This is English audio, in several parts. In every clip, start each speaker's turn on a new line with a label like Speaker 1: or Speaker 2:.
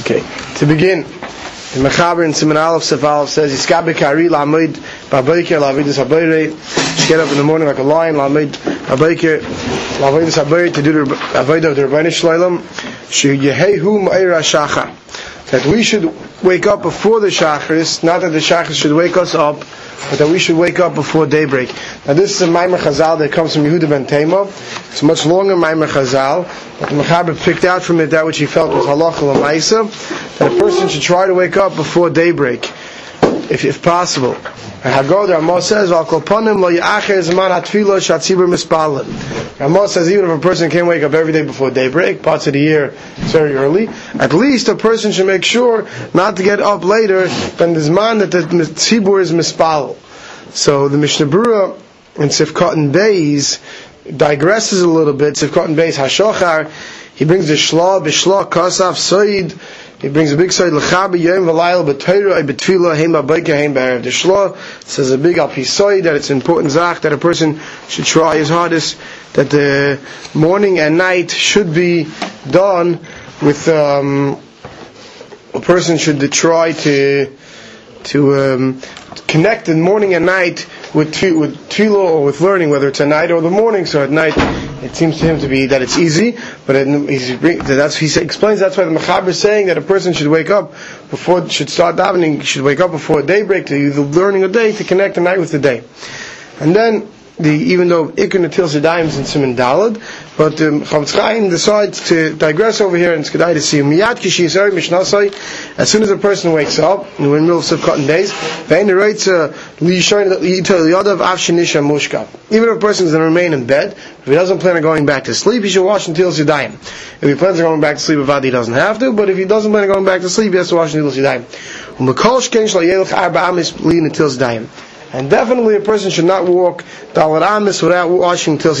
Speaker 1: Okay, to begin, the Mechaber in Simon Aleph Sef says, Yiskabe Kari Lamed Babayker Lavidus Habayre. She get up in the morning like a lion, Lamed Babayker Lavidus Habayre to do the Avodah of the Rebbeinu Shleilam. She Yehehu Ma'ira Shachar. That we should wake up before the Shachris, not that the Shachris should wake us up, but that we should wake up before daybreak. Now this is a Maimer Chazal that comes from Yehuda ben Tema. It's a much longer Maimer Chazal, but the Mechaber picked out from it that which he felt was halacha l'maisa, that a person should try to wake up before daybreak, if, if possible. Hagodah Ramah says, "Al kolponim lo yacher zman hatfilo shatzibur mispalin." Ramah says even if a person can't wake up every day before daybreak, parts of the year it's very early, at least a person should make sure not to get up later than the zman that the tzibur is mispal. So the Mishnah Berurah in Sifkat and Beis digresses a little bit. Sifkat and Beis Hashochar, he brings the shla b'shla kasaf soid. He brings a big side l'chabi yom v'layel b'teira b'tfila heim heim says a big alpisoi that it's important zach that a person should try his hardest that the morning and night should be done with um, a person should try to to um, connect the morning and night with with tefillah or with learning, whether it's at night or the morning. So at night, it seems to him to be that it's easy, but it, he explains that's why the Mechaber is saying that a person should wake up before should start davening, should wake up before daybreak to the learning a day to connect the night with the day, and then the even though Ikon Natil Sedayim is in Simon Dalad, but um, Chavetz Chaim decides to digress over here and Skadai to see Miyad Kishi Yisrael Mishnasai. As soon as a person wakes up, in the middle of cotton days, he writes uh, Mushka. Even if a person is going to remain in bed, if he doesn't plan on going back to sleep, he should wash until Sedayim. If he plans on going back to sleep, he doesn't have to, but if he doesn't plan on going back to sleep, he has to wash until Sedayim. And definitely a person should not walk Dalar Amis without washing till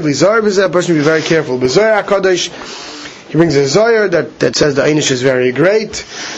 Speaker 1: Lizar a person should be very careful. B'Zoyar HaKadosh, he brings a Zoyar that, that says the Einish is very great.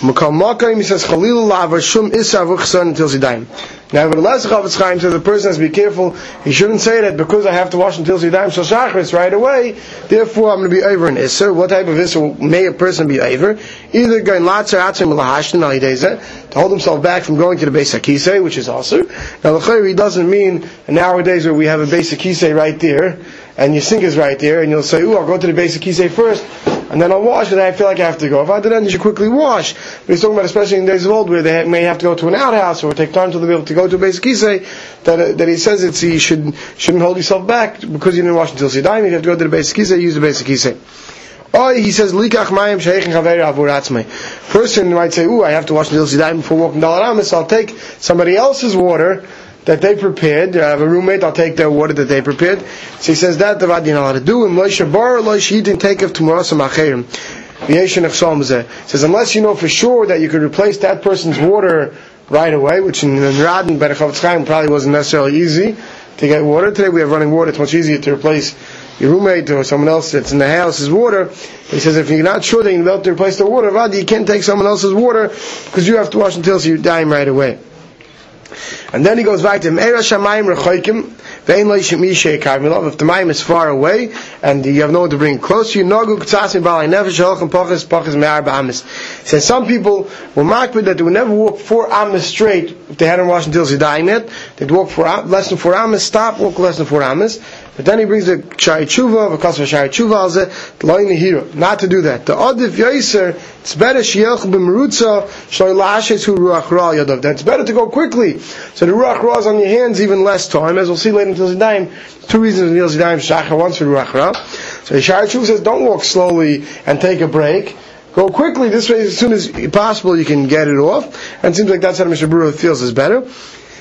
Speaker 1: Makayim, he says, Chalil La'avar Shum Issa V'chsan until Sidayim. Nevertheless, Chavetz Chaim says the person has to be careful. He shouldn't say that because I have to wash until Zidayim Shal Shachris right away, therefore I'm going to be over in Isser. What type of Isser may a person be over? Either going Latzer Atzim Lahashtin Alideza, to hold himself back from going to the basic Akise, which is also. Now, the he doesn't mean nowadays where we have a basic Akise right there, and your sink is right there, and you'll say, ooh, I'll go to the basic Akise first, and then I'll wash, and I feel like I have to go. If I that, you should quickly wash. But he's talking about especially in days of old where they may have to go to an outhouse or take time to be able to go to a basic kisei, that, uh, that he says it's, you should, shouldn't hold yourself back because you didn't wash until Sidaim, you have to go to the basic kisei, use the basic kisei. Or he says, Likach mayim sheikhin chaveri avur atzmei. Person might say, ooh, I have to wash until Sidaim before walking Dalaramis, I'll take somebody else's water, that they prepared. I have a roommate, I'll take their water that they prepared. So he says that the you know how to do. And Moshe bar Moshe he didn't take of tomorrow some acherim. Says unless you know for sure that you could replace that person's water right away, which in, in Radin Berechov Chaim probably wasn't necessarily easy to get water. Today we have running water; it's much easier to replace your roommate or someone else that's in the house's water. He says if you're not sure that you're able to replace the water, Vadi, you can't take someone else's water because you have to wash until so you die right away. And then he goes back to Rechoikim, if the Mayim is far away and you have no one to bring close to you. Says some people were makbid that they would never walk four amas straight if they hadn't washed until Zidayim yet. They'd walk for less than four amas, stop, walk less than four amas. But then he brings the Shari Tshuva, because of Shari Tshuva, the Loin Nehira. Not to do that. The Adif Yaiser, it's better Shiach B'Merutza, Shloi La'ashes Hu Ruach Ra Yadav. That's better to go quickly. So the Ruach Ra is on your hands even less time, as we'll see later until Zidayim. Two reasons until Zidayim Shachar, once for Ruach Ra. So Shari Tshuva says, don't walk slowly and take a break. Go quickly, this way as soon as possible you can get it off. And it seems like that's how Mishnah Berurah feels is better.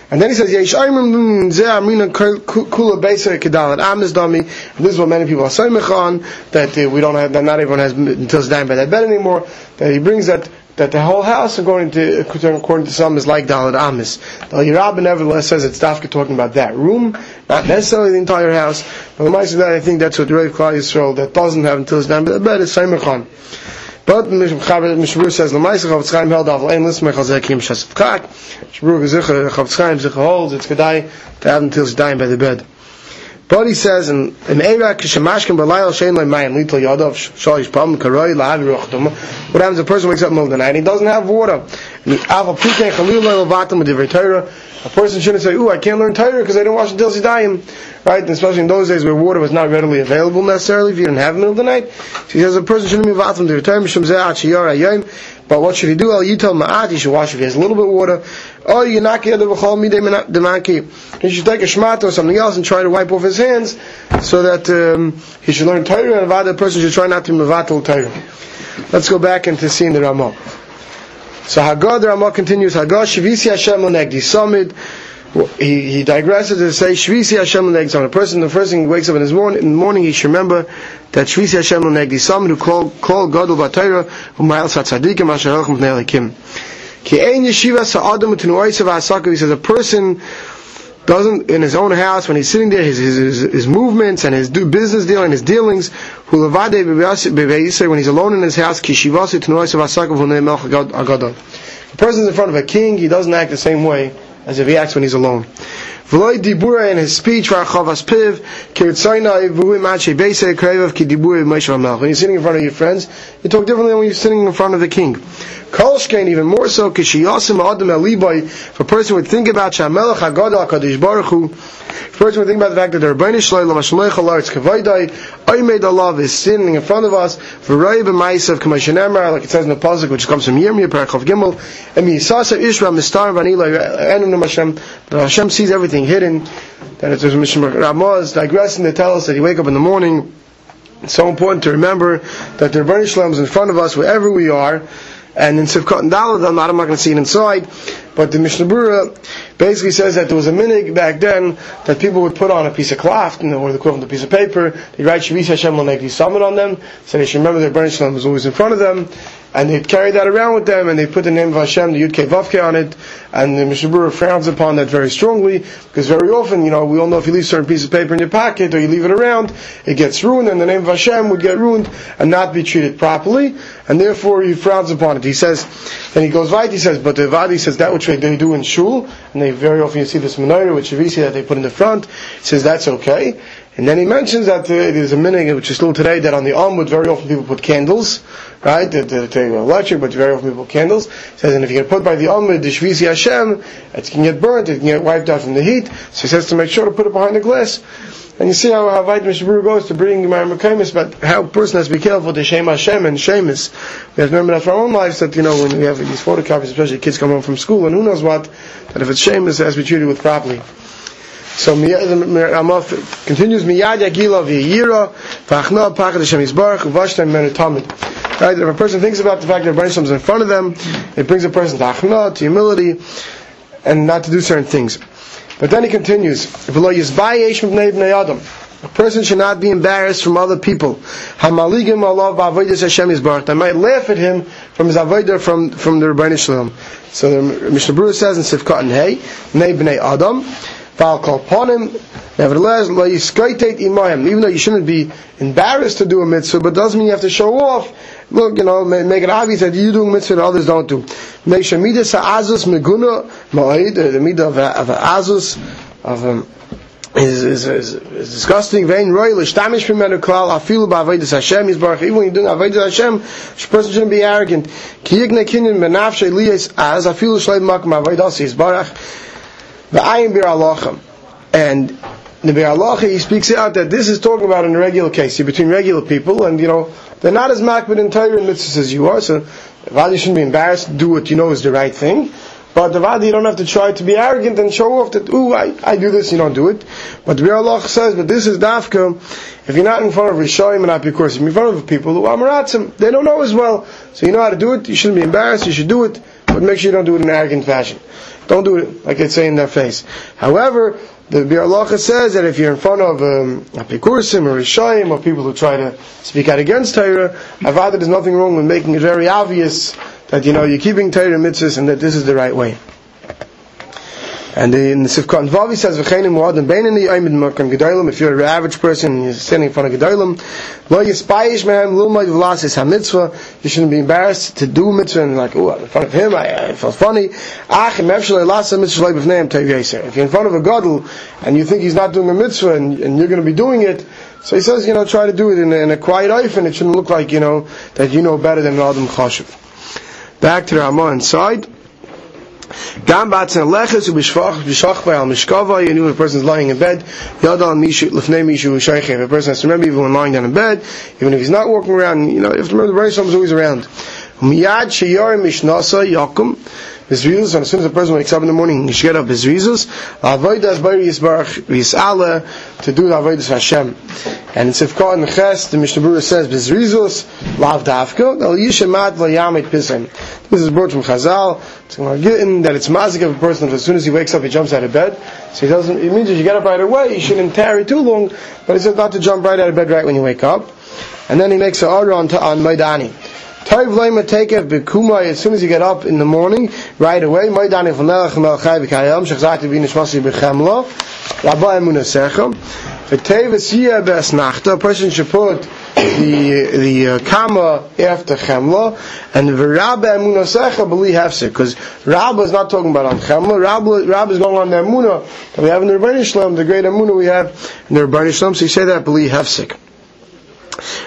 Speaker 1: And then he says, Yesh Amina Kula Besa Kedalat Amis Dami. This is what many people are saying that uh, we don't have, that not everyone has until it's dying by that bed anymore. That he brings that, that the whole house, according to, according to some, is like Dalit Amis. The Yerabah nevertheless says it's Dafka talking about that room, not necessarily the entire house. But the that I think that's what Rav Klal Yisrael that doesn't have until it's dying by that bed is Saimachon. But Mishmur says Lamaisa Chavetz Chaim held off Ein Lismei Chazek Yim Shasif Kak. Mishmur Gezicha Chavetz Chaim Zicha holds it's Kedai to have until he's dying by the bed. But he says in in Eira Kishemashkin Balayel Shein Lay Mayim Little Yadav Shalish Pam Karoi Lahavi Ruchdum. What happens? A person wakes up in the middle of the night and he doesn't have water. A person shouldn't say, "Ooh, I can't learn Torah because I didn't wash until Zidayim." Right? And especially in those days where water was not readily available necessarily if you didn't have it in the middle of the night. So he says a person shouldn't be Vatim Torah. But what should he do? Well, El Yitel Ma'at. He should wash if he has a little bit of water. Oh, you knock the B'chol Midei Demanki. He should take a shmat or something else and try to wipe off his hands so that um, he should learn Torah and the person should try not to mevatel Torah. Let's go back into seeing the Ramah. So Hagad Ramah continues, Hagad Shivisi Hashem Lenegdi Samid. He, he digresses to say Shvisi Hashem Lenegdi A person, the first thing he wakes up in, his morning, in the morning, he should remember that Shvisi Hashem Lenegdi Samid who call, call Gadol Batayra Umayel Satzadikim Asher Elchim Pnei Elikim. Ki Ein Yeshiva Sa'adam Tenuoisav Hasakav. He says a person doesn't in his own house when he's sitting there his his, his movements and his business deal and his dealings when he's alone in his house the person's in front of a king he doesn't act the same way as if he acts when he's alone V'loy dibura in his speech v'archavas piv kirtzaina v'hui machi beisei krevav ki dibura Moshe When you're sitting in front of your friends, you talk differently than when you're sitting in front of the king. Kolshkein even more so kishiyasim adam eliboy. If a person would think about Shamelach Hagadol Hakadosh Baruch Hu, if a person would think about the fact that the Rebbeinu Shloim Lamashloich Alarz Kavaydai Oymei Allah is sitting in front of us v'roi b'maisav k'mashenemar like it says in the pasuk which comes from Yirmiyah Parachav Gimel and Yisasa Ishra Mistar Vanila Enum Hashem that Hashem sees everything hidden. That it's a Mishnah Ramaz digressing to tell us that you wake up in the morning. It's so important to remember that the Rebbeinu Shalom is in front of us wherever we are. And in Sivkot and Dalad, I'm not, I'm not going to see it inside, but the Mishnah Berurah basically says that there was a minig back then that people would put on a piece of cloth, or the equivalent of a piece of paper, they write Shavis Hashem Lanegdi Summit on them, so they should remember that Rebbeinu Shalom was always in front of them, and they'd carry that around with them, and they put the name of Hashem, the Yud Vavke on it, and the Mishnah Berurah frowns upon that very strongly, because very often, you know, we all know if you leave a certain piece of paper in your pocket, or you leave it around, it gets ruined, and the name of Hashem would get ruined, and not be treated properly, and therefore he frowns upon it. He says, then he goes right, he says, but the Vadi says that which they do in Shul, and they very often you see this menorah which you see that they put in the front, he says that's okay, and then he mentions that uh, there's a minig which is still today that on the Amud very often people put candles, right? They, they, they electric, but very often people put candles. He says, and if you get put by the Amud, the Shvisi Hashem, it can get burnt, it can get wiped out from the heat. So he says to make sure to put it behind the glass. And you see how, how Vait Mishabur goes to bring my Mekaimis, but how a person has to be careful to Shem Hashem and Shemus. We have to remember that for our own lives that, you know, when we have these photocopies, especially kids come home from school and who knows what, that if it's Shemus, it has to be treated with properly. So Ramah continues miyad yagila v'yira v'achna pachad Hashem Yisbarach uvashtem menu Right, if a person thinks about the fact that Rebbeinu is in front of them, it brings a person to achna, to humility, and not to do certain things. But then he continues, a person should not be embarrassed from other people. They might laugh at him from his avodah from from the Rebbeinu Shalom. So the Mishnah Berurah says in Sivkot and Hey, Nei b'nei Adam. Nevertheless, even though you shouldn't be embarrassed to do a mitzvah, but doesn't mean you have to show off. Look, you know, make it obvious that you do a mitzvah and others don't do. Make sure ma'id, the midah of, azus, of um, is, is, is, is disgusting. Even when you're doing avodas Hashem, a person shouldn't be arrogant. Ki yigne kinyin benafshe liyes az afilu shleim makom avodas yisbarach. The ayin bir alachim. And the bir he speaks out that this is talking about in a regular case, between regular people, and you know, they're not as makbid in Torah and mitzvahs as you are, so Vadi shouldn't be embarrassed do what you know is the right thing. But the Vadi, you don't have to try to be arrogant and show off that, ooh, I, I do this, you don't do it. But the Bir says, but this is dafka, if you're not in front of Rishoyim and Apikosim, you're in front of people who are Maratzim, they don't know as well. So you know how to do it, you shouldn't be embarrassed, you should do it, but make sure you don't do it in an arrogant fashion. Don't do it like they say in their face. However, the Bir says that if you're in front of um, Apikursim or Rishayim or people who try to speak out against Torah, Avad there's nothing wrong with making it very obvious that you know you're keeping Torah mitzvahs and that this is the right way. And in the Sifkat and Vavi says, V'chenim mu'adim beinani oimid makam gedolim. If you're an average person, you're standing in front of gedolim. Lo yispayish mehem lulmaid v'lasis ha-mitzvah. You shouldn't be embarrassed to do mitzvah and like, oh, in front of him, I, I felt funny. Ach, im efshalei lasa mitzvah b'fneim tev yeser. If you're in front of a gadol and you think he's not doing a mitzvah and, and you're going to be doing it, so he says, you know, try to do it in a, in a quiet life and it shouldn't look like, you know, that you know better than Adam Chashiv. Back to the Ramah inside. Gam batzen leches ubishvach bishach by al. You know, if a person is lying in bed, yad al mishu lefnei mishu shayche. If a person has to remember even when lying down in bed, even if he's not walking around, you know, you have to remember the Rebbe is always around. Miyad sheyar mishnasa yakum. Bezrizus, and as soon as a person wakes up in the morning, he should get up Bezrizus. Avodas Bari Yisbarach Yisala to do the Avodas Hashem. And in Sifkot and Ches, the Mishnah Berurah says Bezrizus Lav Davka Al Yishemat Vayamit Pisem. This is brought from Chazal. It's getting that it's mazik of a person as soon as he wakes up, he jumps out of bed. So he doesn't. It means if you get up right away, you shouldn't tarry too long. But he says not to jump right out of bed right when you wake up. And then he makes an order on, on Maidani. Toiv leima takev bekumai as soon as you get up in the morning, right away. Moidani v'melech melchai v'kayam shechzati v'nishmasi b'chemlo. Rabba emuna sechem. V'tev esiyah be'esnachta. A person should put the the uh, kama after chemla and v'rabba emuna secha b'li hefsek because Rabba is not talking about on chemla. Rabba, Rabba is going on the emuna that we have in the Rebbeinu Shalom, the great emuna we have in the Rebbeinu Shalom. So you say that b'li hefsek.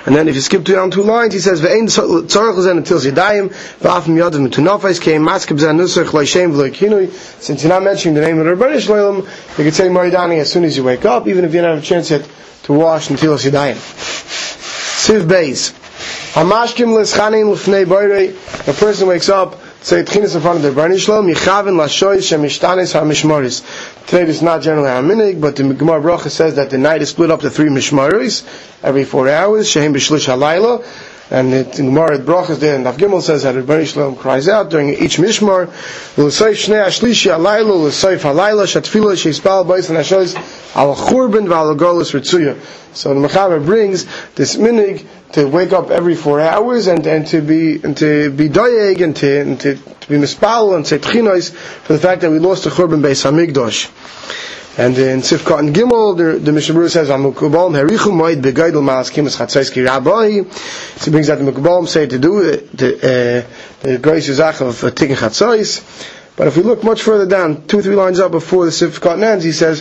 Speaker 1: And then if you skip down two lines, he says, "Ve'ein tzarich lezen until zidayim va'afim yadav mitunafais came maskeb zan nusach lo'ishem v'lo'kinui." Since you're not mentioning the name of the Rebbeinu Shalom, you could say Maridani as soon as you wake up, even if you don't have a chance yet to wash until zidayim. Siv Beis. Hamashkim l'schanin l'fnei boirei. A person wakes up Say in front of the Shemishtanis HaMishmaris. Today is not generally Haminig, but the Gemara Bracha says that the night is split up to three Mishmaris, every four hours, Shehem Bishlish HaLayla, and in the Gemara Brachas there in Daf Gimel says that Barney Shalom cries out during each Mishmar, L'sayf Shnei Ashlishi HaLayla, L'sayf HaLayla, Shatfila Sheispal Bais and Hashoyz, Al Churban V'al Golos Ritzuya. So the Mechaber brings this minig to wake up every four hours and, and to be and to be doyeg and to and to, to be mispal and say tchinos for the fact that we lost the Churban Beis Hamikdash. And in Sifkat and Gimel, the, the Mishnah says, "Amukubal herichu moed begaydel maas kimas chatzayski rabbi." So he brings out the Mukubal say to do the uh, the of uh, taking chatzais. But if we look much further down, two or three lines up before the Sifkat ends, he says,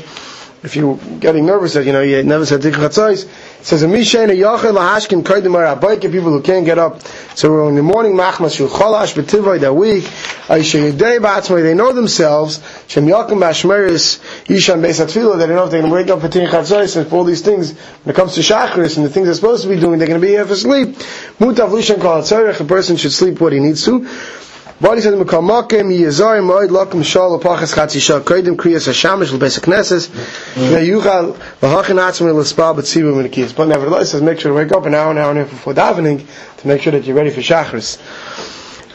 Speaker 1: if you're getting nervous that you know you never said tikkun chatzais, says a mishayna yachel lahashkin kodim arabayke people who can't get up. So in the morning machmas shu cholash b'tivay that week aishayidei ba'atzmai they know themselves shem yakim b'ashmeris yishan beis they don't know if going to wake up for tikkun chatzais and for all these things when it comes to shachris and the things they're supposed to be doing they're going to be here for sleep. Mutav lishan kol a person should sleep what he needs to. Body says Lakim Shal Pachas Chatzi Shal Kodim Kriyas Hashamish Yuchal Lahachin Atzmi. But nevertheless, says make sure to wake up an hour, an hour and a half before davening to make sure that you're ready for Shachris.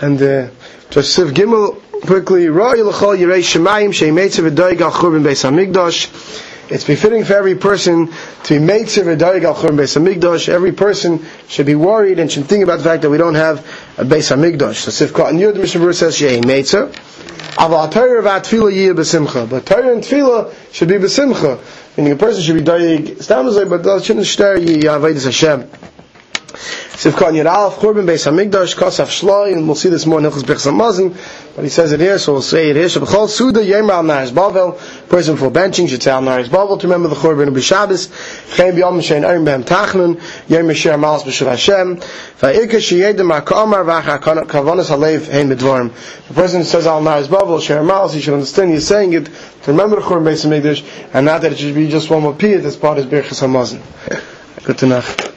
Speaker 1: And uh, just Siv Gimel quickly Yirei Shemayim it's befitting for every person to be made Darig al Churban Beis Hamikdash. Every person should be worried and should think about the fact that we don't have a Beis Hamikdash. So Sifkat and Yud Mishnah says Shei Meitzer. Aval Torah v'Atfila Yiyah B'Simcha. But Torah and Tefillah should be B'Simcha. Meaning a person should be Darig Stamazay, but that shouldn't stare Yavaydis Hashem. Yad Aleph, Churban Beis Hamikdash, Shloi, and we'll see this more in Hilchas Bechs Hamazon, but he says it here, so we'll say it here. Shabachol Suda Al Bavel, person for benching should say Al Naris Bavel to remember the Churban of B'Yom Shein Erim Behem Tachnun, Malas Hashem, Kavanas Halev Hein. The person who says Al Naris Bavel, Malas, he should understand he's saying it to remember the Churban Beis Hamikdash, and not that it should be just one more piyat as part of Birchas Hamazon. Good know.